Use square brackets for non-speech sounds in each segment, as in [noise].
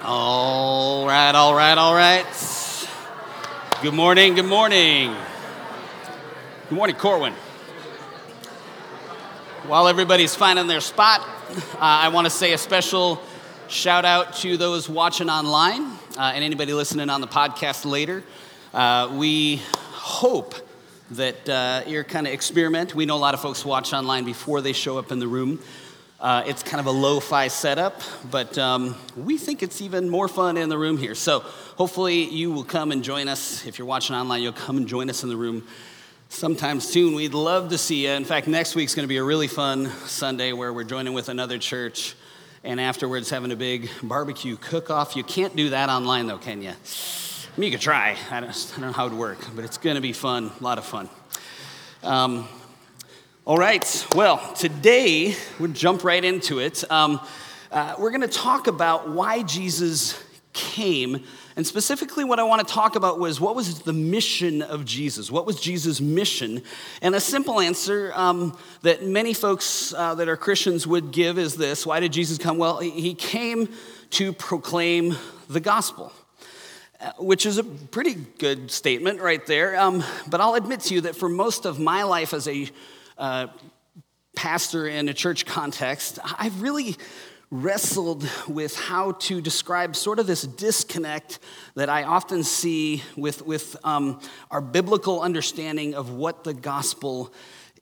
All right, all right, all right. Good morning, good morning. Good morning, Corwin. While everybody's finding their spot, uh, I want to say a special shout out to those watching online uh, and anybody listening on the podcast later. Uh, we hope that uh, your kind of experiment. We know a lot of folks watch online before they show up in the room. Uh, it's kind of a lo fi setup, but um, we think it's even more fun in the room here. So hopefully you will come and join us. If you're watching online, you'll come and join us in the room sometime soon. We'd love to see you. In fact, next week's going to be a really fun Sunday where we're joining with another church and afterwards having a big barbecue cook off. You can't do that online though, can you? I mean, you could try. I don't, I don't know how it would work, but it's going to be fun, a lot of fun. Um, all right, well, today we'll jump right into it. Um, uh, we're going to talk about why Jesus came. And specifically, what I want to talk about was what was the mission of Jesus? What was Jesus' mission? And a simple answer um, that many folks uh, that are Christians would give is this Why did Jesus come? Well, he came to proclaim the gospel. Uh, which is a pretty good statement right there. Um, but I'll admit to you that for most of my life as a uh, pastor in a church context, I've really wrestled with how to describe sort of this disconnect that I often see with, with um, our biblical understanding of what the gospel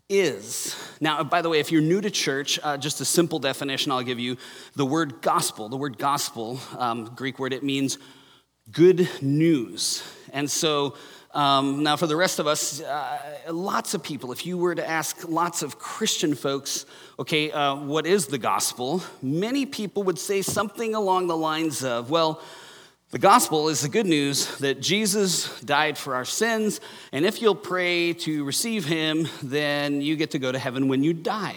is. Now, by the way, if you're new to church, uh, just a simple definition I'll give you the word gospel, the word gospel, um, Greek word, it means good news. And so, um, now, for the rest of us, uh, lots of people, if you were to ask lots of Christian folks, okay, uh, what is the gospel? Many people would say something along the lines of, well, the gospel is the good news that Jesus died for our sins, and if you'll pray to receive him, then you get to go to heaven when you die,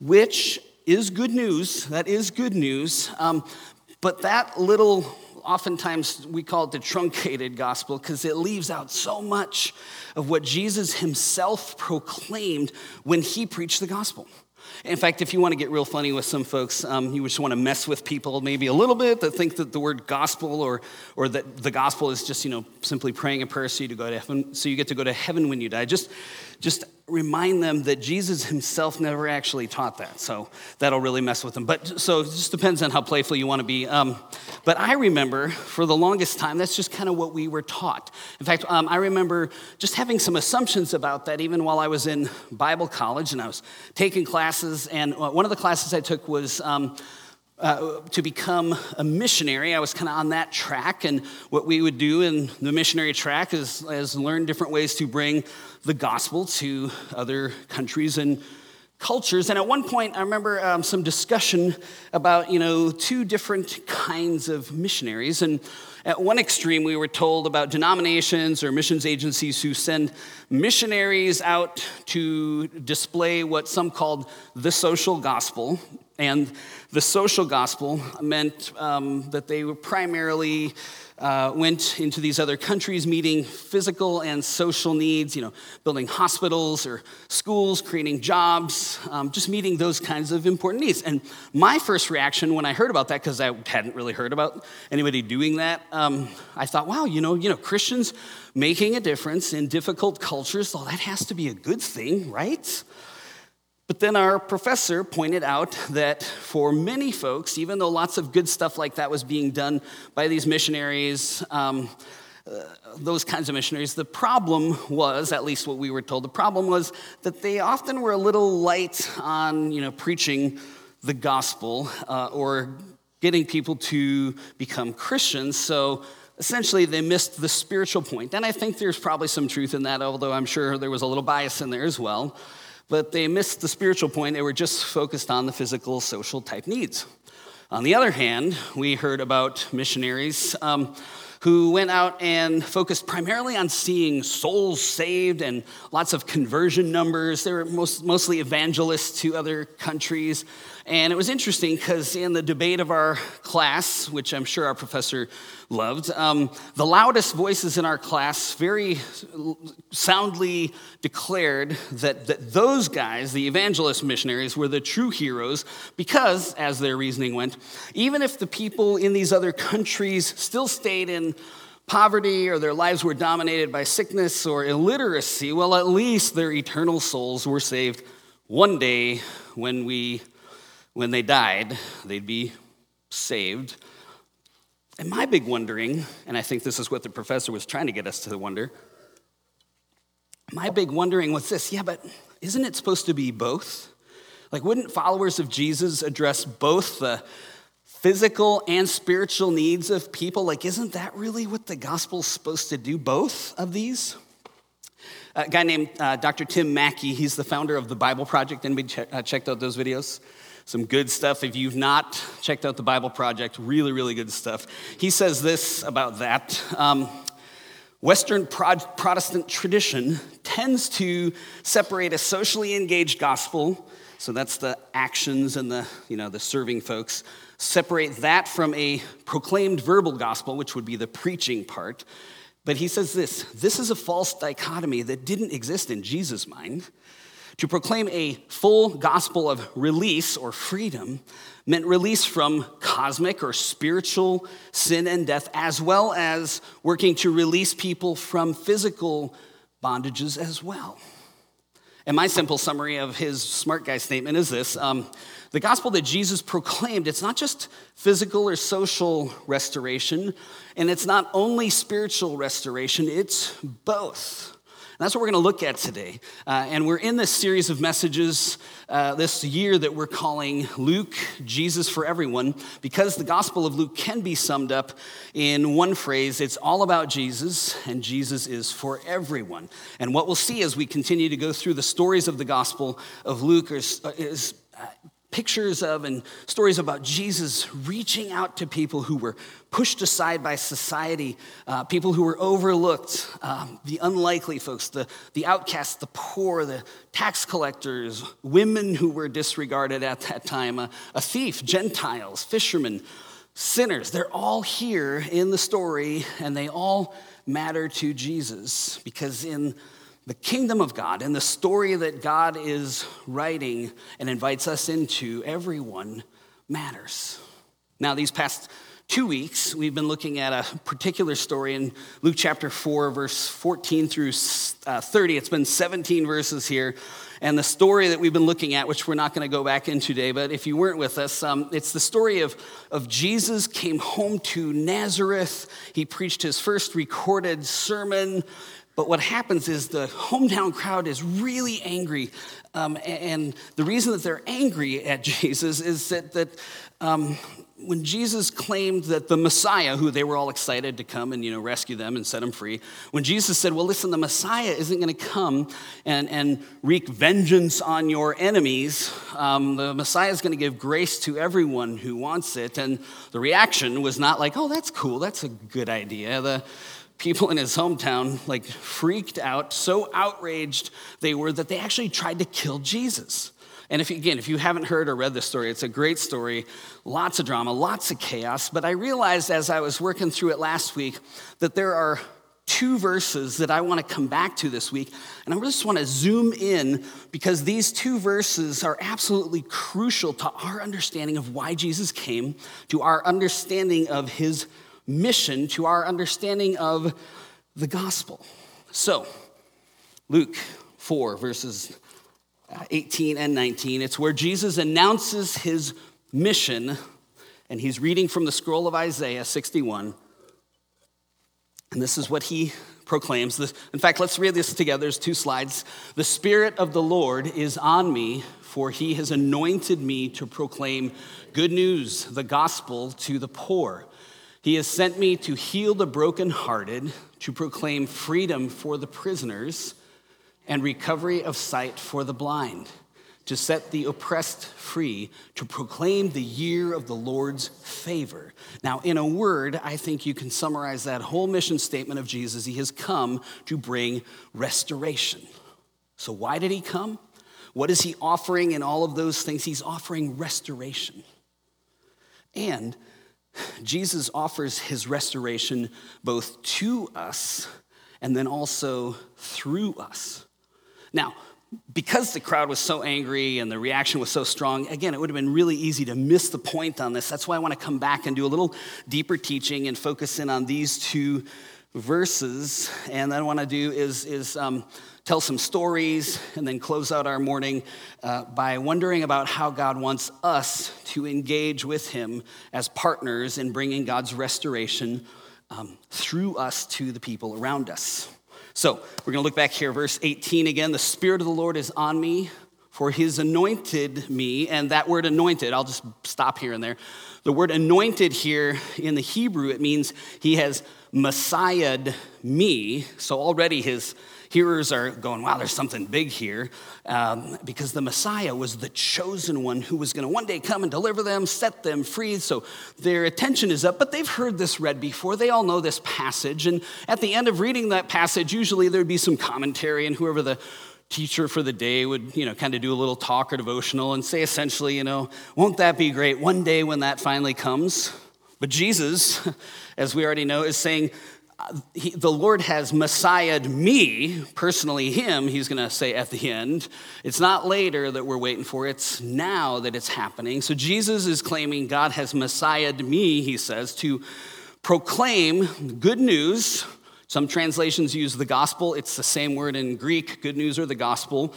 which is good news. That is good news. Um, but that little oftentimes we call it the truncated gospel because it leaves out so much of what Jesus himself proclaimed when he preached the gospel. In fact, if you want to get real funny with some folks, um, you just want to mess with people maybe a little bit that think that the word gospel or, or that the gospel is just, you know, simply praying a prayer so you, to go to heaven, so you get to go to heaven when you die. Just, just remind them that Jesus himself never actually taught that. So that'll really mess with them. But so it just depends on how playful you want to be. Um, but I remember for the longest time, that's just kind of what we were taught. In fact, um, I remember just having some assumptions about that even while I was in Bible college and I was taking classes. And uh, one of the classes I took was. Um, uh, to become a missionary. I was kind of on that track, and what we would do in the missionary track is, is learn different ways to bring the gospel to other countries and cultures. And at one point, I remember um, some discussion about, you know, two different kinds of missionaries. And at one extreme, we were told about denominations or missions agencies who send missionaries out to display what some called the social gospel. And the social gospel meant um, that they primarily uh, went into these other countries meeting physical and social needs, you know, building hospitals or schools, creating jobs, um, just meeting those kinds of important needs. And my first reaction when I heard about that, because I hadn't really heard about anybody doing that, um, I thought, wow, you know, you know, Christians making a difference in difficult cultures, well, that has to be a good thing, right? But then our professor pointed out that for many folks, even though lots of good stuff like that was being done by these missionaries, um, uh, those kinds of missionaries, the problem was, at least what we were told, the problem was that they often were a little light on, you know, preaching the gospel uh, or getting people to become Christians. So essentially they missed the spiritual point. And I think there's probably some truth in that, although I'm sure there was a little bias in there as well but they missed the spiritual point. They were just focused on the physical, social type needs. On the other hand, we heard about missionaries um, who went out and focused primarily on seeing souls saved and lots of conversion numbers. They were most, mostly evangelists to other countries. And it was interesting because in the debate of our class, which I'm sure our professor loved, um, the loudest voices in our class very soundly declared that, that those guys, the evangelist missionaries, were the true heroes because, as their reasoning went, even if the people in these other countries still stayed in poverty or their lives were dominated by sickness or illiteracy, well, at least their eternal souls were saved one day when we when they died, they'd be saved. And my big wondering, and I think this is what the professor was trying to get us to wonder, my big wondering was this yeah, but isn't it supposed to be both? Like, wouldn't followers of Jesus address both the physical and spiritual needs of people? Like, isn't that really what the gospel's supposed to do? Both of these? A guy named uh, Dr. Tim Mackie, he's the founder of the Bible Project. Anybody che- uh, checked out those videos? Some good stuff. If you've not checked out the Bible Project, really, really good stuff. He says this about that. Um, Western Protestant tradition tends to separate a socially engaged gospel, so that's the actions and the, you know, the serving folks, separate that from a proclaimed verbal gospel, which would be the preaching part. But he says this this is a false dichotomy that didn't exist in Jesus' mind. To proclaim a full gospel of release or freedom meant release from cosmic or spiritual sin and death, as well as working to release people from physical bondages as well. And my simple summary of his smart guy statement is this um, the gospel that Jesus proclaimed, it's not just physical or social restoration, and it's not only spiritual restoration, it's both. And that's what we're going to look at today. Uh, and we're in this series of messages uh, this year that we're calling Luke, Jesus for Everyone, because the Gospel of Luke can be summed up in one phrase it's all about Jesus, and Jesus is for everyone. And what we'll see as we continue to go through the stories of the Gospel of Luke is, is uh, pictures of and stories about Jesus reaching out to people who were pushed aside by society, uh, people who were overlooked, um, the unlikely folks, the, the outcasts, the poor, the tax collectors, women who were disregarded at that time, uh, a thief, Gentiles, fishermen, sinners. They're all here in the story and they all matter to Jesus because in the kingdom of God and the story that God is writing and invites us into, everyone matters. Now, these past two weeks, we've been looking at a particular story in Luke chapter 4, verse 14 through uh, 30. It's been 17 verses here. And the story that we've been looking at, which we're not going to go back into today, but if you weren't with us, um, it's the story of, of Jesus came home to Nazareth. He preached his first recorded sermon. But what happens is the hometown crowd is really angry. Um, and the reason that they're angry at [laughs] Jesus is that, that um, when Jesus claimed that the Messiah, who they were all excited to come and you know rescue them and set them free, when Jesus said, "Well, listen, the Messiah isn't going to come and, and wreak vengeance on your enemies. Um, the Messiah is going to give grace to everyone who wants it." And the reaction was not like, "Oh, that's cool. That's a good idea." The people in his hometown like freaked out, so outraged they were that they actually tried to kill Jesus. And if again, if you haven't heard or read this story, it's a great story, lots of drama, lots of chaos. But I realized as I was working through it last week that there are two verses that I want to come back to this week. And I just want to zoom in because these two verses are absolutely crucial to our understanding of why Jesus came, to our understanding of his mission to our understanding of the gospel. So, Luke 4, verses uh, 18 and 19, it's where Jesus announces his mission, and he's reading from the scroll of Isaiah 61. And this is what he proclaims. In fact, let's read this together. There's two slides. The Spirit of the Lord is on me, for he has anointed me to proclaim good news, the gospel to the poor. He has sent me to heal the brokenhearted, to proclaim freedom for the prisoners, and recovery of sight for the blind, to set the oppressed free, to proclaim the year of the Lord's favor. Now, in a word, I think you can summarize that whole mission statement of Jesus. He has come to bring restoration. So, why did he come? What is he offering in all of those things? He's offering restoration. And Jesus offers his restoration both to us and then also through us. Now, because the crowd was so angry and the reaction was so strong, again, it would have been really easy to miss the point on this. That's why I want to come back and do a little deeper teaching and focus in on these two verses. And then what I want to do is, is um, tell some stories and then close out our morning uh, by wondering about how God wants us to engage with Him as partners in bringing God's restoration um, through us to the people around us. So we're going to look back here, verse 18 again. The Spirit of the Lord is on me, for He's anointed me. And that word anointed, I'll just stop here and there. The word anointed here in the Hebrew, it means He has messiahed me. So already His hearers are going, wow, there's something big here. Um, because the Messiah was the chosen one who was going to one day come and deliver them, set them free. So their attention is up, but they've heard this read before. They all know this passage. And at the end of reading that passage, usually there'd be some commentary, and whoever the teacher for the day would, you know, kind of do a little talk or devotional and say essentially, you know, won't that be great one day when that finally comes? But Jesus, [laughs] as we already know, is saying, he, the Lord has messiahed me, personally, him, he's going to say at the end. It's not later that we're waiting for, it's now that it's happening. So Jesus is claiming God has messiahed me, he says, to proclaim good news. Some translations use the gospel, it's the same word in Greek, good news or the gospel,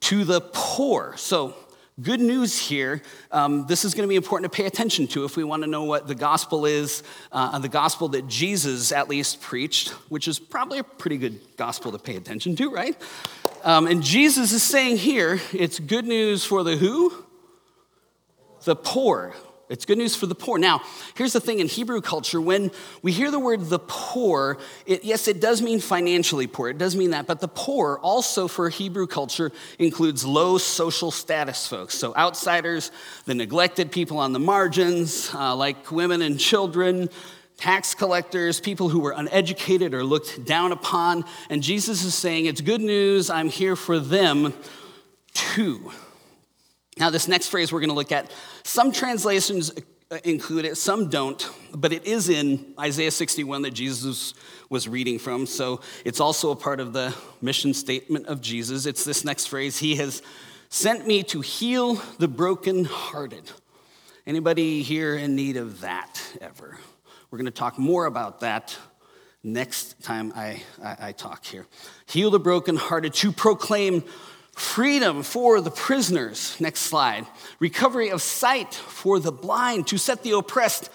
to the poor. So good news here. Um, this is going to be important to pay attention to if we want to know what the gospel is, uh, the gospel that Jesus at least preached, which is probably a pretty good gospel to pay attention to, right? Um, and Jesus is saying here, it's good news for the who? The poor. It's good news for the poor. Now, here's the thing in Hebrew culture when we hear the word the poor, it, yes, it does mean financially poor. It does mean that. But the poor also for Hebrew culture includes low social status folks. So, outsiders, the neglected people on the margins, uh, like women and children, tax collectors, people who were uneducated or looked down upon. And Jesus is saying, It's good news. I'm here for them too. Now, this next phrase we're going to look at, some translations uh, include it, some don't, but it is in Isaiah 61 that Jesus was reading from. So it's also a part of the mission statement of Jesus. It's this next phrase He has sent me to heal the brokenhearted. Anybody here in need of that ever? We're going to talk more about that next time I, I, I talk here. Heal the brokenhearted, to proclaim freedom for the prisoners. Next slide. Recovery of sight for the blind, to set the oppressed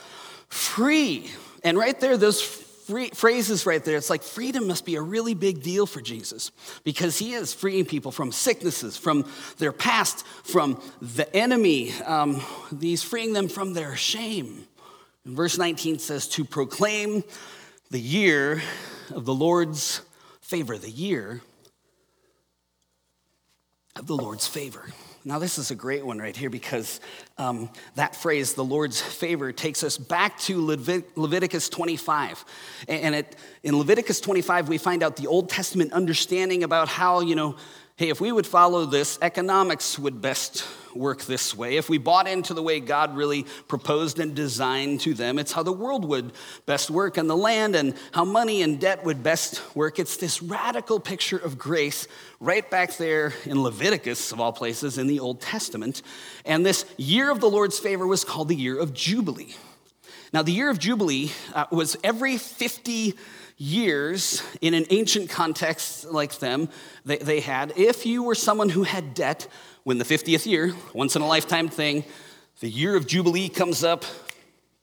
free. And right there, those free, phrases right there, it's like freedom must be a really big deal for Jesus because he is freeing people from sicknesses, from their past, from the enemy. Um, he's freeing them from their shame. And verse 19 says, to proclaim the year of the Lord's favor, the year of the Lord's favor. Now, this is a great one right here because um, that phrase, the Lord's favor, takes us back to Levit- Leviticus 25. And it, in Leviticus 25, we find out the Old Testament understanding about how, you know, hey, if we would follow this, economics would best work this way. If we bought into the way God really proposed and designed to them, it's how the world would best work and the land and how money and debt would best work. It's this radical picture of grace right back there in Leviticus, of all places, in the Old Testament. And this year of the Lord's favor was called the year of Jubilee. Now, the year of Jubilee uh, was every 50 years in an ancient context like them they, they had if you were someone who had debt when the 50th year once in a lifetime thing the year of jubilee comes up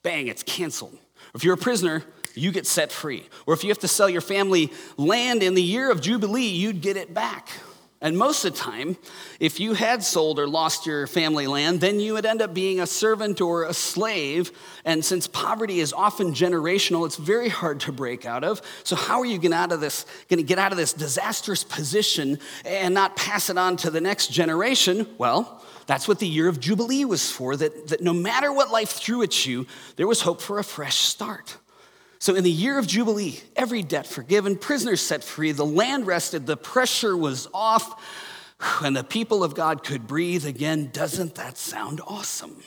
bang it's canceled. If you're a prisoner you get set free. Or if you have to sell your family land in the year of jubilee you'd get it back and most of the time, if you had sold or lost your family land, then you would end up being a servant or a slave. And since poverty is often generational, it's very hard to break out of. So how are you going out of this, to get out of this disastrous position and not pass it on to the next generation? Well, that's what the year of Jubilee was for, that, that no matter what life threw at you, there was hope for a fresh start. So, in the year of Jubilee, every debt forgiven, prisoners set free, the land rested, the pressure was off. and the people of God could breathe again. Doesn't that sound awesome?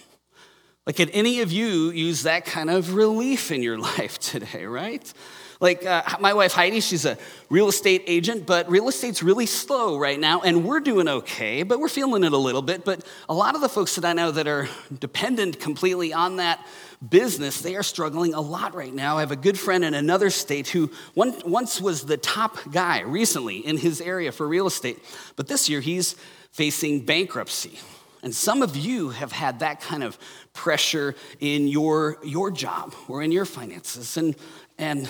Like, can any of you use that kind of relief in your [laughs] life today, right? Like uh, my wife Heidi, she's a real estate agent, but real estate's really slow right now, and we're doing okay, but we're feeling it a little bit. But a lot of the folks that I know that are dependent completely on that business, they are struggling a lot right now. I have a good friend in another state who one, once was the top guy recently in his area for real estate, but this year he's facing bankruptcy. And some of you have had that kind of pressure in your, your job or in your finances. And, and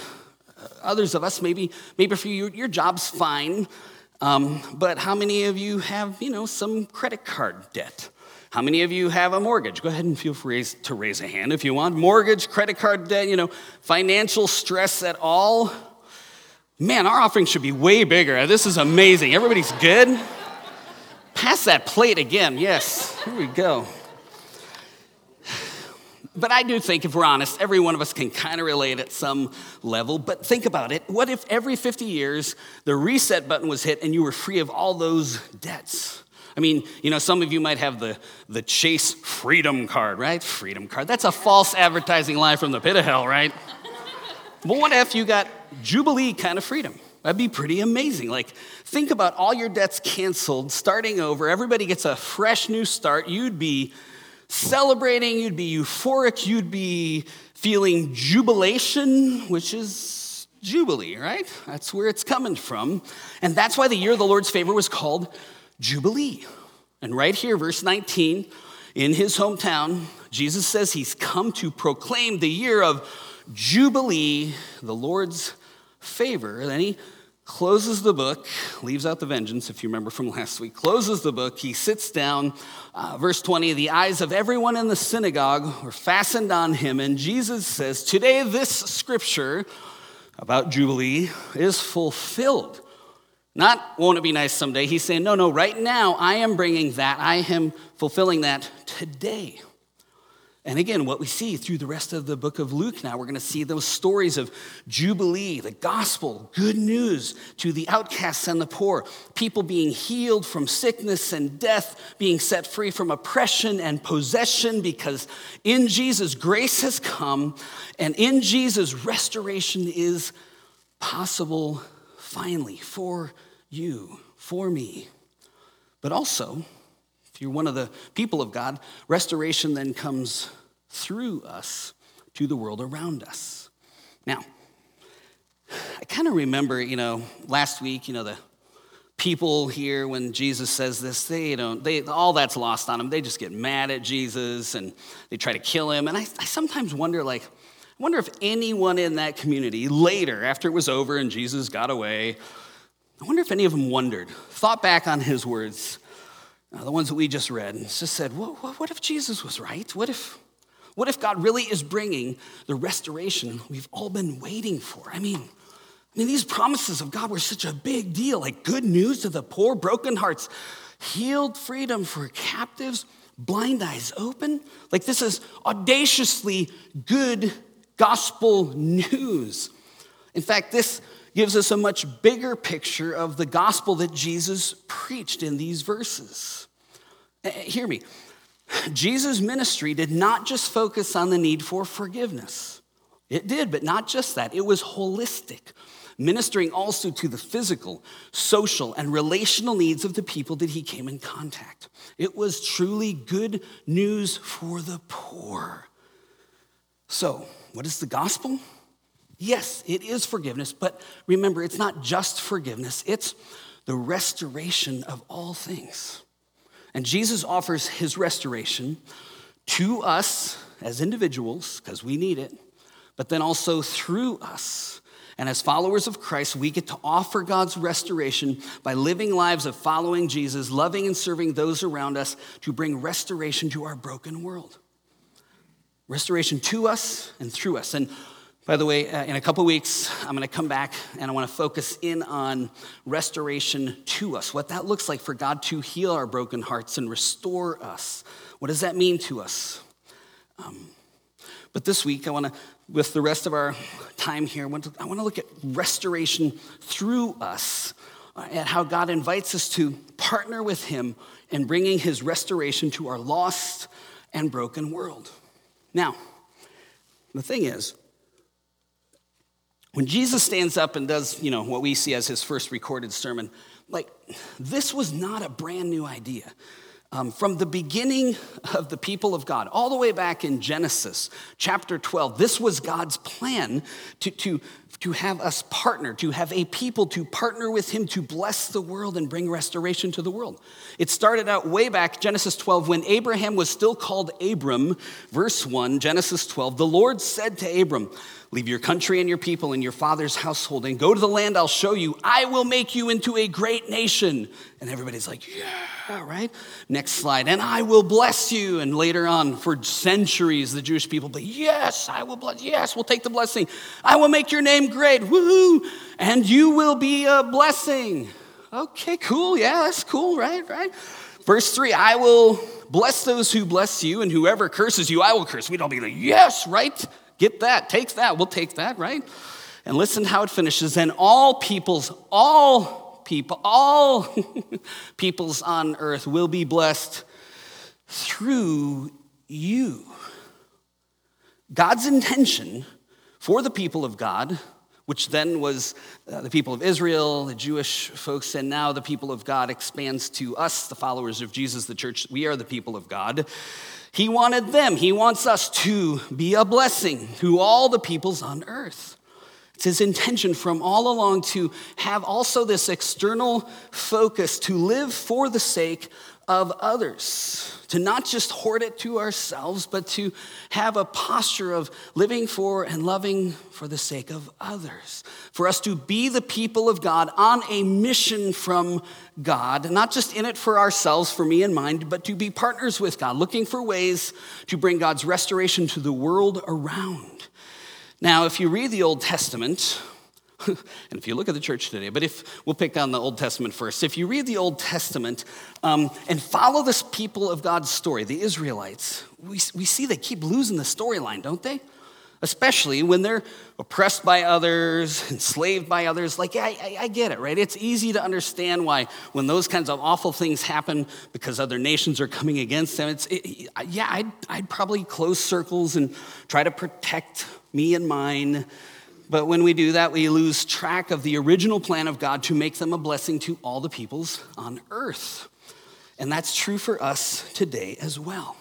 others of us, maybe, maybe for you, your job's fine, um, but how many of you have, you know, some credit card debt? How many of you have a mortgage? Go ahead and feel free to raise a hand if you want. Mortgage, credit card debt, you know, financial stress at all. Man, our offering should be way bigger. This is amazing. Everybody's good? Pass that plate again. Yes, here we go. But I do think, if we're honest, every one of us can kind of relate at some level. But think about it. What if every 50 years the reset button was hit and you were free of all those debts? I mean, you know, some of you might have the, the Chase Freedom Card, right? Freedom Card. That's a false advertising lie from the pit of hell, right? but what if you got Jubilee kind of freedom? That'd be pretty amazing. Like, think about all your debts canceled, starting over, everybody gets a fresh new start. You'd be celebrating, you'd be euphoric, you'd be feeling jubilation, which is Jubilee, right? That's where it's coming from. And that's why the year of the Lord's favor was called Jubilee. And right here, verse 19, in his hometown, Jesus says he's come to proclaim the year of Jubilee, the Lord's favor. And then he closes the book, leaves out the vengeance, if you remember from last week, closes the book. He sits down. Uh, verse 20 the eyes of everyone in the synagogue were fastened on him, and Jesus says, Today, this scripture about Jubilee is fulfilled. Not, won't it be nice someday? He's saying, No, no, right now I am bringing that. I am fulfilling that today. And again, what we see through the rest of the book of Luke now, we're going to see those stories of Jubilee, the gospel, good news to the outcasts and the poor, people being healed from sickness and death, being set free from oppression and possession, because in Jesus, grace has come, and in Jesus, restoration is possible finally for you, for me. But also, if you're one of the people of God, restoration then comes through us to the world around us. Now, I kind of remember, you know, last week, you know, the people here when Jesus says this, they don't, they, all that's lost on them. They just get mad at Jesus and they try to kill him. And I, I sometimes wonder, like, I wonder if anyone in that community later, after it was over and Jesus got away, I wonder if any of them wondered, thought back on his words, uh, the ones that we just read, and just said, what, what if Jesus was right? What if, what if God really is bringing the restoration we've all been waiting for? I mean, I mean, these promises of God were such a big deal, like good news to the poor, broken hearts, healed freedom for captives, blind eyes open. Like this is audaciously good gospel [laughs] news. In fact, this gives us a much bigger picture of the gospel that Jesus preached in these verses. Eh, eh, hear me. Jesus' ministry did not just focus on the need for forgiveness. It did, but not just that. It was holistic, ministering also to the physical, social, and relational needs of the people that he came in contact. It was truly good news for the poor. So, what is the gospel? Yes, it is forgiveness, but remember, it's not just forgiveness, it's the restoration of all things. And Jesus offers his restoration to us as individuals, because we need it, but then also through us. And as followers of Christ, we get to offer God's restoration by living lives of following Jesus, loving and serving those around us to bring restoration to our broken world. Restoration to us and through us. And by the way, uh, in a couple weeks, I'm going to come back and I want to focus in on restoration to us, what that looks like for God to heal our broken hearts and restore us. What does that mean to us? Um, but this week, I want to, with the rest of our time here, I want to, I want to look at restoration through us. at how God invites us to partner with Him in bringing His restoration to our lost and broken world. Now, the thing is, when Jesus stands up and does, you know, what we see as his first recorded sermon, like this was not a brand new idea. Um, from the beginning of the people of God, all the way back in Genesis chapter 12, this was God's plan to, to, to have us partner, to have a people to partner with Him to bless the world and bring restoration to the world. It started out way back, Genesis 12, when Abraham was still called Abram. Verse 1, Genesis 12, the Lord said to Abram, Leave your country and your people and your father's household and go to the land I'll show you. I will make you into a great nation. And everybody's like, yeah, right? Next slide. And I will bless you. And later on, for centuries, the Jewish people, but yes, I will bless. Yes, we'll take the blessing. I will make your name great. Woohoo! And you will be a blessing. Okay, cool. Yeah, that's cool, right? Right? Verse three, I will bless those who bless you, and whoever curses you, I will curse. We'd all be like, yes, right? Get that, take that, we'll take that, right? And listen how it finishes. And all peoples, all people, all [laughs] peoples on earth will be blessed through you. God's intention for the people of God, which then was uh, the people of Israel, the Jewish folks, and now the people of God expands to us, the followers of Jesus, the church. We are the people of God. He wanted them, He wants us to be a blessing to all the peoples on earth. It's His intention from all along to have also this external focus to live for the sake of others, to not just hoard it to ourselves, but to have a posture of living for and loving for the sake of others. For us to be the people of God on a mission from God, not just in it for ourselves, for me and mine, but to be partners with God, looking for ways to bring God's restoration to the world around. Now, if you read the Old Testament, [laughs] and if you look at the church today, but if we'll pick on the Old Testament first, if you read the Old Testament um, and follow this people of God's story, the Israelites, we, we see they keep losing the storyline, don't they? Especially when they're oppressed by others, [laughs] enslaved by others. Like, I, I, I get it, right? It's easy to understand why when those kinds of awful things happen because other nations are coming against them, it's, it, yeah, I'd, I'd probably close circles and try to protect me and mine but when we do that, we lose track of the original plan of God to make them a blessing to all the peoples on earth. And that's true for us today as well.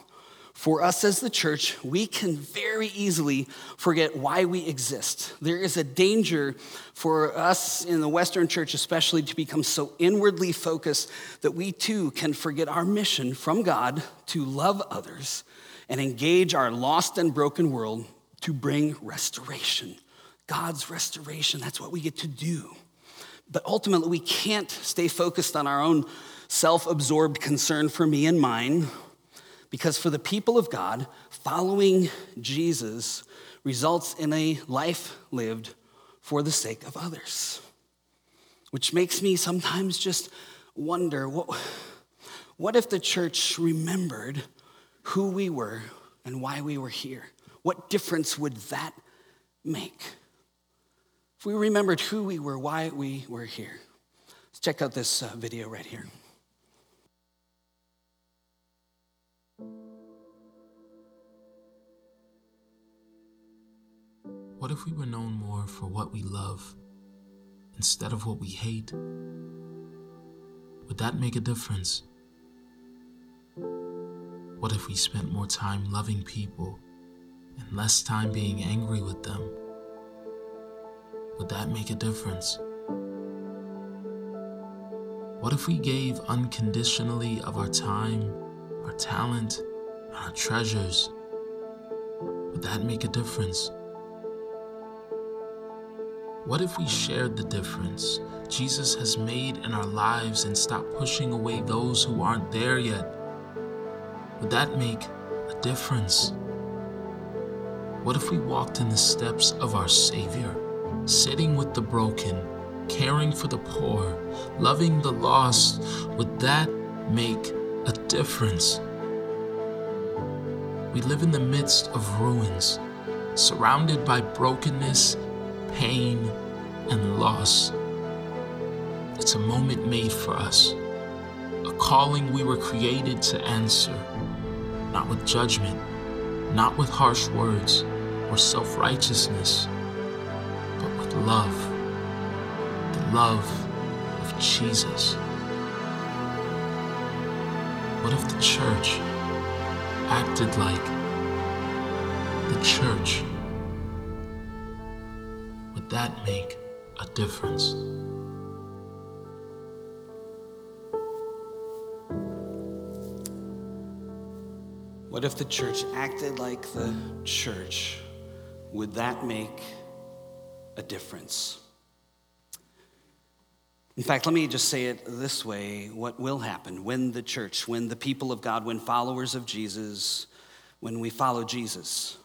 For us as the church, we can very easily forget why we exist. There is a danger for us in the Western church, especially, to become so inwardly focused that we too can forget our mission from God to love others and engage our lost and broken world to bring restoration. God's restoration. That's what we get to do. But ultimately, we can't stay focused on our own self absorbed concern for me and mine, because for the people of God, following Jesus results in a life lived for the sake of others. Which makes me sometimes just wonder what, what if the church remembered who we were and why we were here? What difference would that make? We remembered who we were, why we were here. Let's check out this uh, video right here. What if we were known more for what we love instead of what we hate? Would that make a difference? What if we spent more time loving people and less time being angry with them? Would that make a difference? What if we gave unconditionally of our time, our talent, and our treasures? Would that make a difference? What if we shared the difference Jesus has made in our lives and stopped pushing away those who aren't there yet? Would that make a difference? What if we walked in the steps of our Savior? Sitting with the broken, caring for the poor, loving the lost, would that make a difference? We live in the midst of ruins, surrounded by brokenness, pain, and loss. It's a moment made for us, a calling we were created to answer, not with judgment, not with harsh words or self righteousness, with love, the love of Jesus. What if the church acted like the church? Would that make a difference? What if the church acted like the church? Would that make a difference? In fact, let me just say it this way what will happen when the church, when the people of God, when followers of Jesus, when we follow Jesus,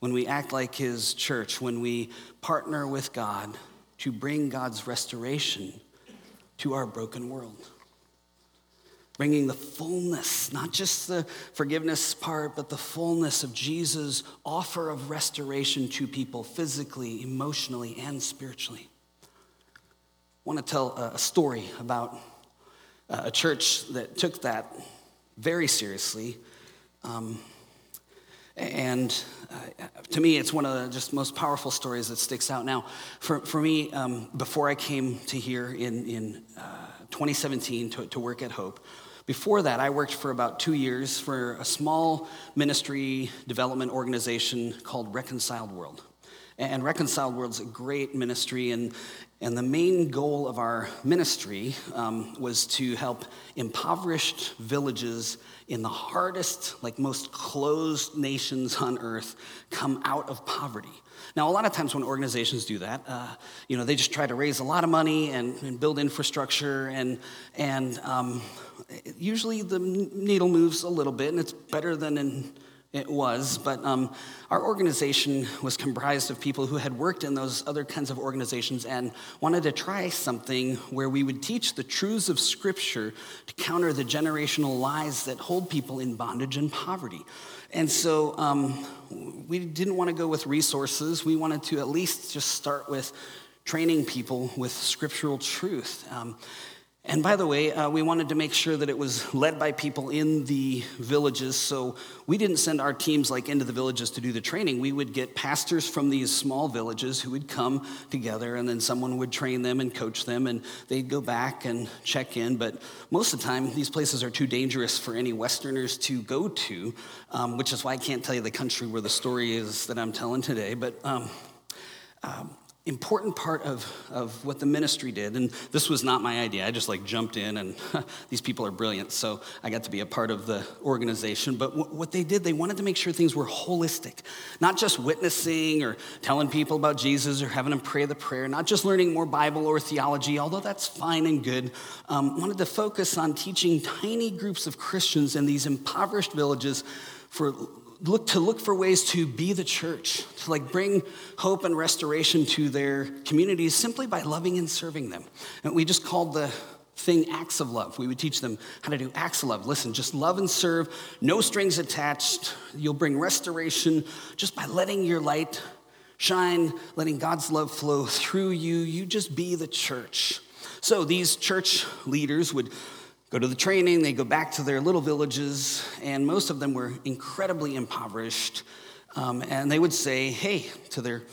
when we act like his church, when we partner with God to bring God's restoration to our broken world bringing the fullness, not just the forgiveness part, but the fullness of Jesus' offer of restoration to people physically, emotionally, and spiritually. I want to tell a story about a church that took that very seriously. Um, and uh, to me, it's one of the just most powerful stories that sticks out. Now, for, for me, um, before I came to here in, in uh, 2017 to, to work at Hope, before that, I worked for about two years for a small ministry development organization called Reconciled World. And Reconciled World is a great ministry, and, and the main goal of our ministry um, was to help impoverished villages in the hardest, like most closed nations on earth come out of poverty. Now, a lot of times when organizations do that, uh, you know, they just try to raise a lot of money and, and build infrastructure, and, and um, usually the needle moves a little bit, and it's better than in, it was. But um, our organization was comprised of people who had worked in those other kinds of organizations and wanted to try something where we would teach the truths of Scripture to counter the generational lies that hold people in bondage and poverty. And so um, we didn't want to go with resources. We wanted to at least just start with training people with scriptural truth. Um, and by the way, uh, we wanted to make sure that it was led by people in the villages. So we didn't send our teams like into the villages to do the training. We would get pastors from these small villages who would come together, and then someone would train them and coach them, and they'd go back and check in. But most of the time, these places are too dangerous for any Westerners to go to, um, which is why I can't tell you the country where the story is that I'm telling today. But um, um, important part of, of what the ministry did and this was not my idea. I just like jumped in and [laughs] these people are brilliant so i got to be a part of the organization. But w- what they did they wanted to make sure things were holistic not just witnessing or telling people about jesus or having them pray the prayer not just learning more bible or theology although that's fine and good. Um, wanted to focus on teaching tiny groups of christians in these impoverished villages for look to look for ways to be the church to like bring hope and restoration to their communities simply by loving and serving them. And we just called the thing acts of love. We would teach them how to do acts of love. Listen just love and serve no strings attached. You'll bring restoration just by letting your light shine letting god's love flow through you. You just be the church. So these church leaders would go to the training, they go back to their little villages, and most of them were incredibly impoverished. Um, and they would say, hey, to their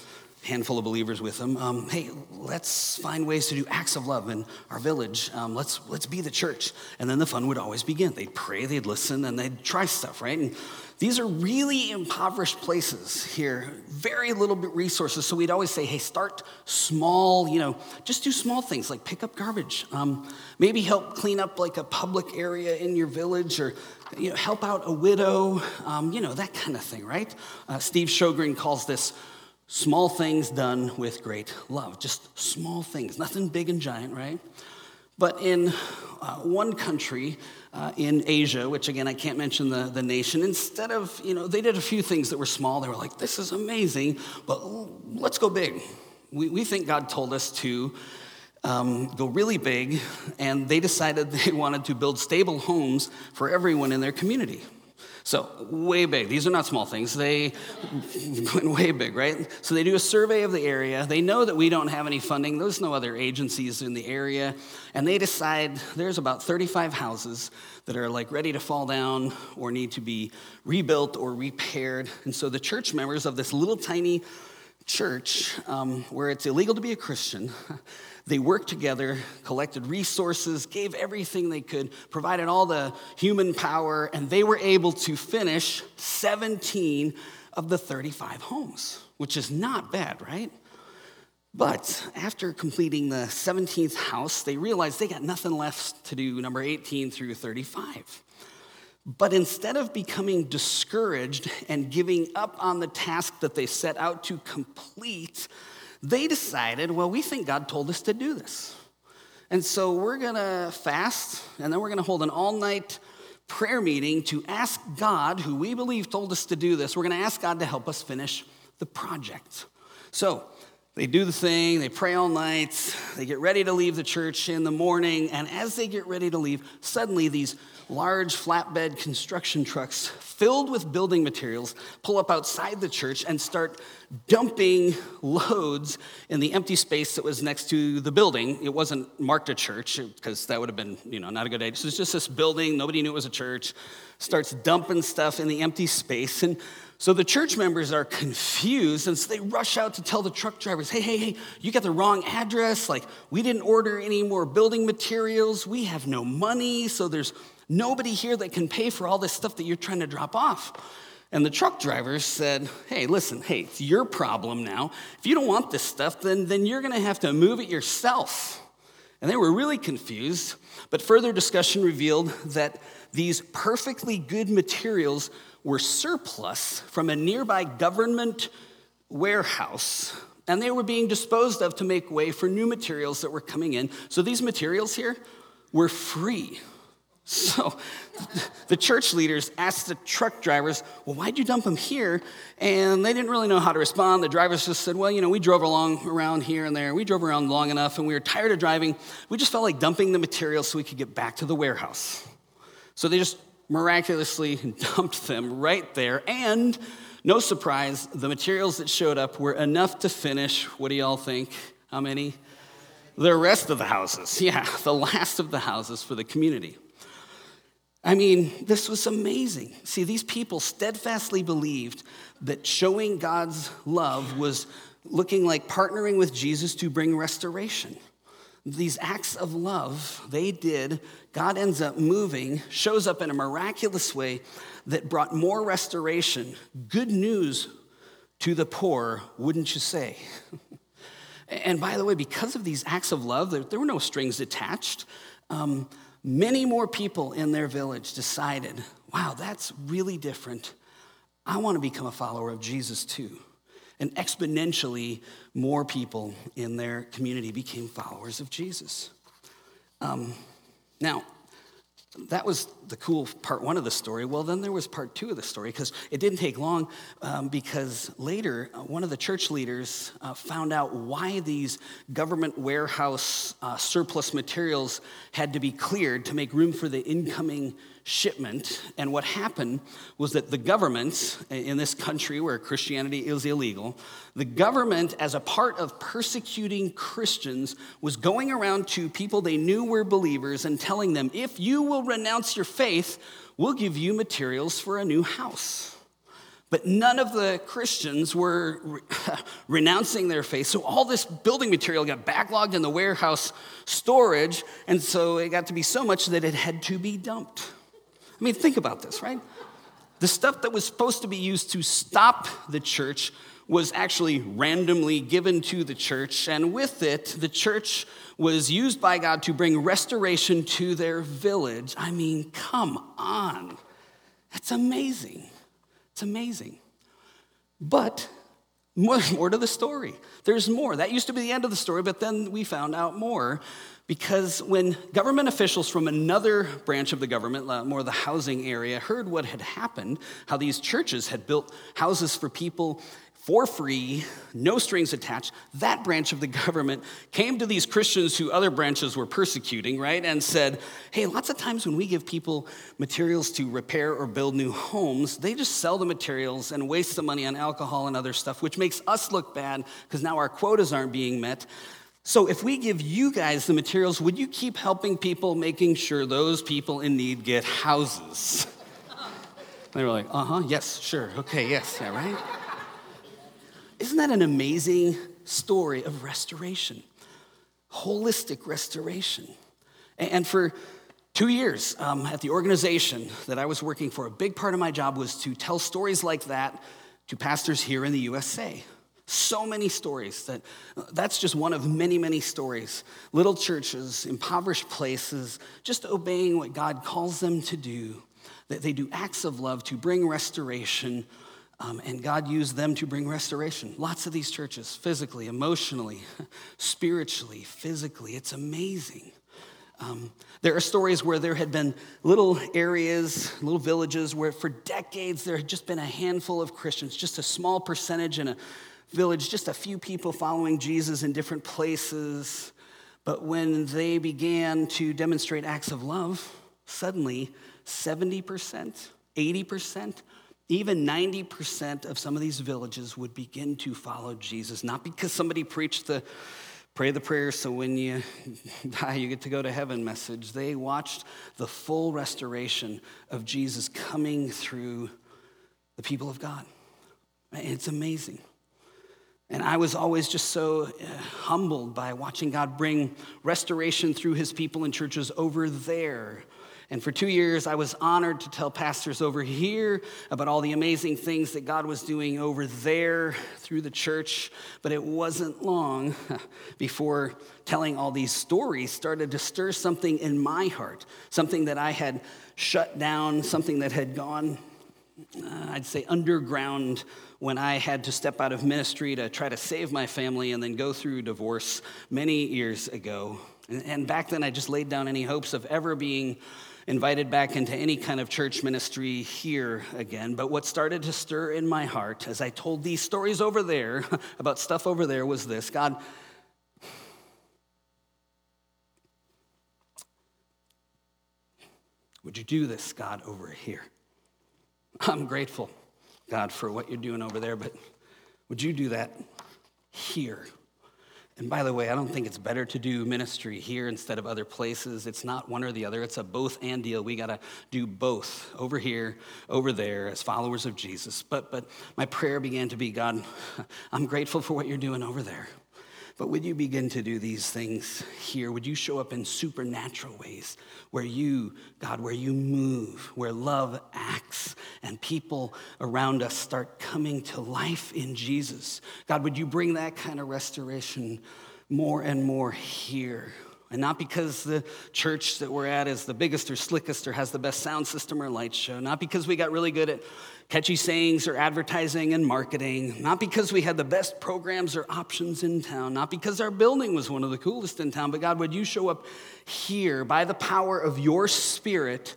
handful of believers with them, um, hey, let's find ways to do acts of love in our village. Um, let's, let's be the church. And then the fun would always begin. They'd pray, they'd listen, and they'd try stuff, right? And these are really impoverished places here, very little bit resources. So we'd always say, hey, start small, you know, just do small things like pick up garbage. Um, maybe help clean up like a public area in your village or you know, help out a widow, um, you know, that kind of thing, right? Uh, Steve Sjogren calls this small things done with great love. Just small things, nothing big and giant, right? But in uh, one country uh, in Asia, which again, I can't mention the, the nation, instead of, you know, they did a few things that were small. They were like, this is amazing, but let's go big. We, we think God told us to um, go really big, and they decided [laughs] they wanted to build stable homes for everyone in their community. So, way big. These are not small things. They went [laughs] way big, right? So, they do a survey of the area. They know that we don't have any funding, there's no other agencies in the area. And they decide there's about 35 houses that are like ready to fall down or need to be rebuilt or repaired. And so, the church members of this little tiny church, um, where it's illegal to be a Christian, they worked together, collected resources, gave everything they could, provided all the human power, and they were able to finish 17 of the 35 homes, which is not bad, right? But after completing the 17th house, they realized they got nothing left to do number 18 through 35. But instead of becoming discouraged and giving up on the task that they set out to complete, they decided, well, we think God told us to do this. And so we're going to fast, and then we're going to hold an all night prayer meeting to ask God, who we believe told us to do this, we're going to ask God to help us finish the project. So they do the thing, they pray all night, they get ready to leave the church in the morning, and as they get ready to leave, suddenly these large flatbed construction trucks filled with building materials pull up outside the church and start dumping loads in the empty space that was next to the building. It wasn't marked a church because that would have been, you know, not a good idea. So it's just this building, nobody knew it was a church, starts dumping stuff in the empty space. And so the church members are confused, and so they rush out to tell the truck drivers, hey, hey, hey, you got the wrong address. Like, we didn't order any more building materials. We have no money. So there's nobody here that can pay for all this stuff that you're trying to drop off. And the truck drivers said, Hey, listen, hey, it's your problem now. If you don't want this stuff, then, then you're going to have to move it yourself. And they were really confused, but further discussion revealed that these perfectly good materials were surplus from a nearby government warehouse, and they were being disposed of to make way for new materials that were coming in. So these materials here were free. So [laughs] the church leaders asked the truck drivers, Well, why'd you dump them here? And they didn't really know how to respond. The drivers just said, Well, you know, we drove along around here and there. We drove around long enough and we were tired of driving. We just felt like dumping the materials so we could get back to the warehouse. So they just miraculously [laughs] dumped them right there. And no surprise, the materials that showed up were enough to finish, what do y'all think? How many? The rest of the houses. [laughs] Yeah, the last of the houses for the community. I mean, this was amazing. See, these people steadfastly believed that showing God's love was looking like partnering with Jesus to bring restoration. These acts of love they did, God ends up moving, shows up in a miraculous way that brought more restoration, good news to the poor, wouldn't you say? [laughs] and by the way, because of these acts of love, there, there were no strings attached. Um, many more people in their village decided, wow, that's really different. I want to become a follower of Jesus too. And exponentially, more people in their community became followers of Jesus. Um, now, that was the cool part one of the story. Well, then there was part two of the story because it didn't take long um, because later uh, one of the church leaders uh, found out why these government warehouse uh, surplus materials had to be cleared to make room for the incoming shipment. And what happened was that the government in this country where Christianity is illegal, the government, as a part of persecuting Christians, was going around to people they knew were believers and telling them, if you will renounce your faith, we'll give you materials for a new house. But none of the Christians were re- [laughs] renouncing their faith. So all this building material got backlogged in the warehouse storage. And so it got to be so much that it had to be dumped. I mean, think about this, right? The stuff that was supposed to be used to stop the church was actually randomly given to the church, and with it, the church was used by God to bring restoration to their village. I mean, come on. That's amazing. It's amazing. But more, [laughs] more to the story. There's more. That used to be the end of the story, but then we found out more because when government officials from another branch of the government, uh, more the housing area, heard what had happened, how these churches had built houses for people for free, no strings attached, that branch of the government came to these Christians who other branches were persecuting, right, and said, hey, lots of times when we give people materials to repair or build new homes, they just sell the materials and waste the money on alcohol and other stuff, which makes us look bad because now our quotas aren't being met. So if we give you guys the materials, would you keep helping people, making sure those people in need get houses? [laughs] they were like, uh huh, yes, sure, okay, yes, yeah, right? Isn't that an amazing story of restoration? Holistic restoration. And for two years um, at the organization that I was working for, a big part of my job was to tell stories like that to pastors here in the USA. So many stories that that's just one of many, many stories. Little churches, impoverished places, just obeying what God calls them to do. That they do acts of love to bring restoration, um, and God used them to bring restoration. Lots of these churches, physically, emotionally, [laughs] spiritually, physically. It's amazing. Um, there are stories where there had been little areas, little villages, where for decades there had just been a handful of Christians, just a small percentage in a village, just a few people following Jesus in different places. But when they began to demonstrate acts of love, suddenly 70%, 80%, even 90% of some of these villages would begin to follow Jesus, not because somebody preached the pray the prayer so when you die you get to go to heaven message. They watched the full restoration of Jesus coming through the people of God. It's amazing. And I was always just so uh, humbled by watching God bring restoration through his people and churches over there. And for two years, I was honored to tell pastors over here about all the amazing things that God was doing over there through the church. But it wasn't long [laughs] before telling all these stories started to stir something in my heart, something that I had shut down, something that had gone, uh, I'd say, underground when I had to step out of ministry to try to save my family and then go through divorce many years ago. And, and back then, I just laid down any hopes of ever being invited back into any kind of church ministry here again. But what started to stir in my heart as I told these stories over there [laughs] about stuff over there was this God, would you do this, God, over here? [laughs] I'm grateful God, for what you're doing over there, but would you do that here? And by the way, I don't think it's better to do ministry here instead of other places. It's not one or the other, it's a both and deal. We got to do both over here, over there, as followers of Jesus. But, but my prayer began to be God, [laughs] I'm grateful for what you're doing over there. But would you begin to do these things here? Would you show up in supernatural ways where you, God, where you move, where love acts, and people around us start coming to life in Jesus? God, would you bring that kind of restoration more and more here? And not because the church that we're at is the biggest or slickest or has the best sound system or light show, not because we got really good at catchy sayings or advertising and marketing, not because we had the best programs or options in town, not because our building was one of the coolest in town, but God, would you show up here by the power of your spirit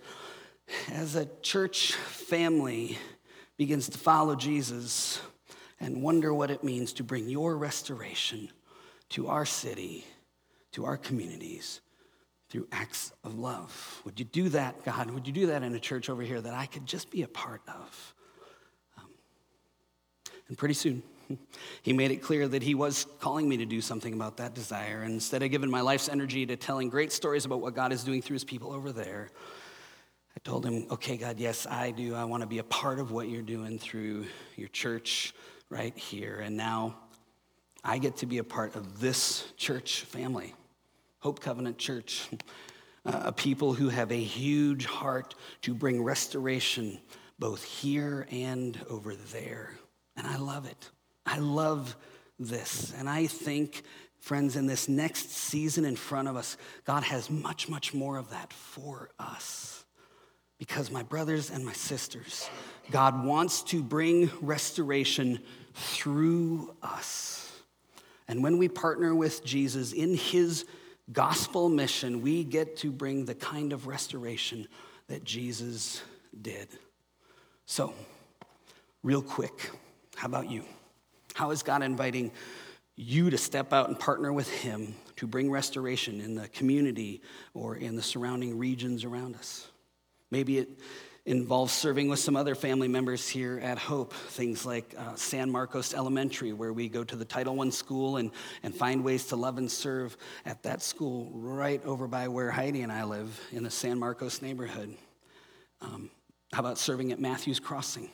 as a church family begins to follow Jesus and wonder what it means to bring your restoration to our city, to our communities through acts of love. Would you do that, God? Would you do that in a church over here that I could just be a part of? And pretty soon, [laughs] he made it clear that he was calling me to do something about that desire. And instead of giving my life's energy to telling great stories about what God is doing through his people over there, I told him, okay, God, yes, I do. I want to be a part of what you're doing through your church right here. And now I get to be a part of this church family, Hope Covenant Church, [laughs] uh, a people who have a huge heart to bring restoration both here and over there. And I love it. I love this. And I think, friends, in this next season in front of us, God has much, much more of that for us. Because, my brothers and my sisters, God wants to bring restoration through us. And when we partner with Jesus in his gospel mission, we get to bring the kind of restoration that Jesus did. So, real quick, how about you? How is God inviting you to step out and partner with Him to bring restoration in the community or in the surrounding regions around us? Maybe it involves serving with some other family members here at Hope, things like uh, San Marcos Elementary, where we go to the Title I school and, and find ways to love and serve at that school right over by where Heidi and I live in the San Marcos neighborhood. Um, how about serving at Matthews Crossing?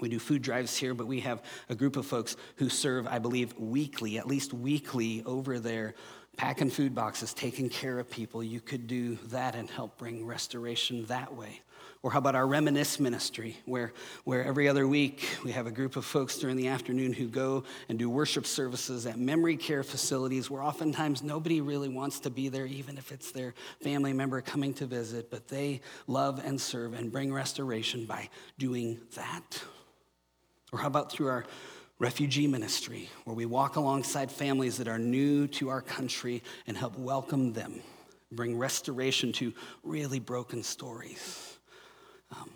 We do food drives here, but we have a group of folks who serve, I believe, weekly, at least weekly, over there, packing food boxes, taking care of people. You could do that and help bring restoration that way. Or how about our Reminisce ministry, where, where every other week we have a group of folks during the afternoon who go and do worship services at memory care facilities where oftentimes nobody really wants to be there, even if it's their family member coming to visit, but they love and serve and bring restoration by doing that. Or how about through our refugee ministry, where we walk alongside families that are new to our country and help welcome them, bring restoration to really broken stories. Um,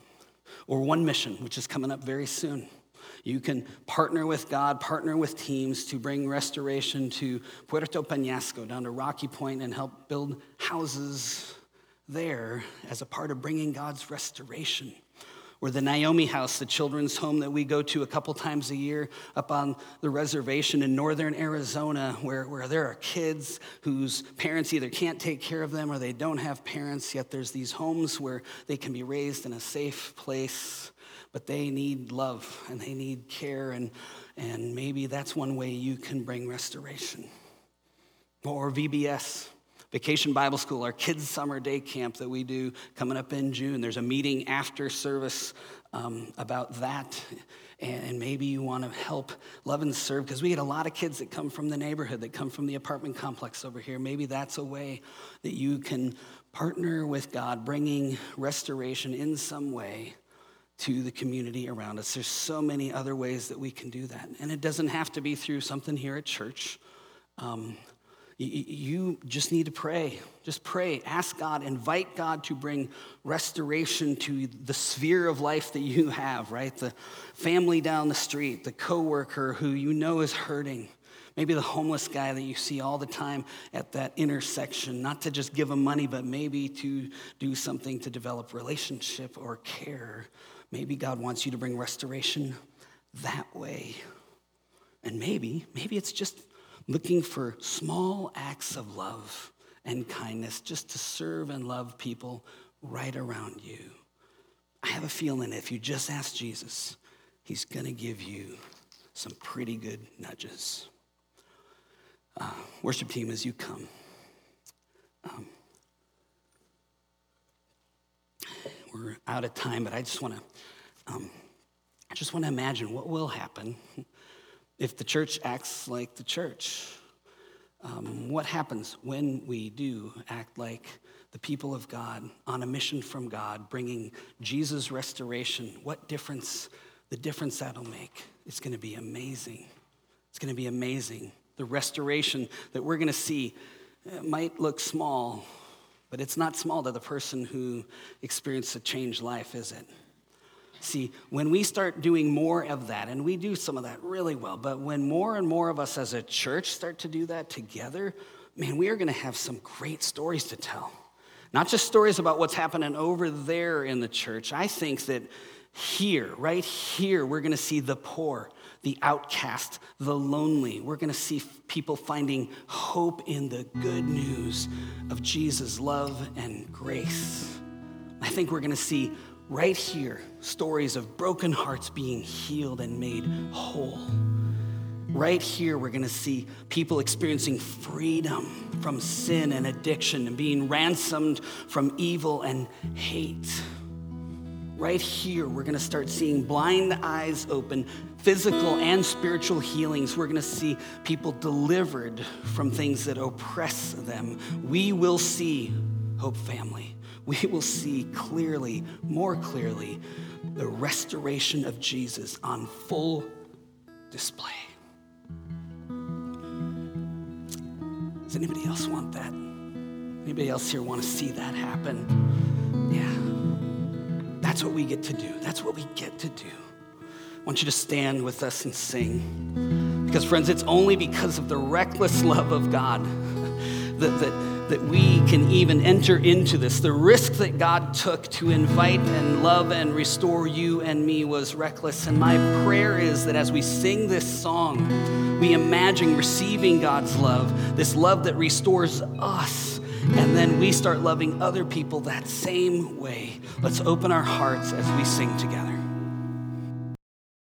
or One Mission, which is coming up very soon. You can partner with God, partner with teams to bring restoration to Puerto Peñasco, down to Rocky Point, and help build houses there as a part of bringing God's restoration or the Naomi House, the children's home that we go to a couple times a year up on the reservation in northern Arizona, where, where there are kids whose parents either can't take care of them or they don't have parents, yet there's these homes where they can be raised in a safe place, but they need love and they need care, and, and maybe that's one way you can bring restoration. Or VBS, Vacation Bible School, our kids' summer day camp that we do coming up in June. There's a meeting after service um, about that. And maybe you want to help love and serve because we get a lot of kids that come from the neighborhood, that come from the apartment complex over here. Maybe that's a way that you can partner with God, bringing restoration in some way to the community around us. There's so many other ways that we can do that. And it doesn't have to be through something here at church. Um, you just need to pray. Just pray. Ask God. Invite God to bring restoration to the sphere of life that you have, right? The family down the street, the coworker who you know is hurting. Maybe the homeless guy that you see all the time at that intersection, not to just give him money, but maybe to do something to develop relationship or care. Maybe God wants you to bring restoration that way. And maybe, maybe it's just looking for small acts of love and kindness just to serve and love people right around you. I have a feeling if you just ask Jesus, he's going to give you some pretty good nudges. Uh, worship team, as you come. Um, we're out of time, but I just want to, um, I just want to imagine what will happen if the church acts like the church, um, what happens when we do act like the people of God on a mission from God, bringing Jesus' restoration? What difference, the difference that'll make? It's going to be amazing. It's going to be amazing. The restoration that we're going to see might look small, but it's not small to the person who experienced a changed life, is it? See, when we start doing more of that, and we do some of that really well, but when more and more of us as a church start to do that together, man, we are going to have some great stories to tell. Not just stories about what's happening over there in the church. I think that here, right here, we're going to see the poor, the outcast, the lonely. We're going to see people finding hope in the good news of Jesus' love and grace. I think we're going to see right here stories of broken hearts being healed and made whole. Right here, we're to see people experiencing freedom from sin and addiction and being ransomed from evil and hate. Right here, we're to start seeing blind eyes open, physical and spiritual healings. We're to see people delivered from things that oppress them. We will see, Hope Family, we will see clearly, more clearly, the restoration of Jesus on full display. Does anybody else want that? Anybody else here want to see that happen? Yeah. That's what we get to do. That's what we get to do. I want you to stand with us and sing. Because, friends, it's only because of the reckless love of God [laughs] that, that, that we can even enter into this. The risk that God took to invite and love and restore you and me was reckless. And my prayer is that as we sing this song, we imagine receiving God's love, this love that restores us. And then we start loving other people that same way. Let's open our hearts as we sing together.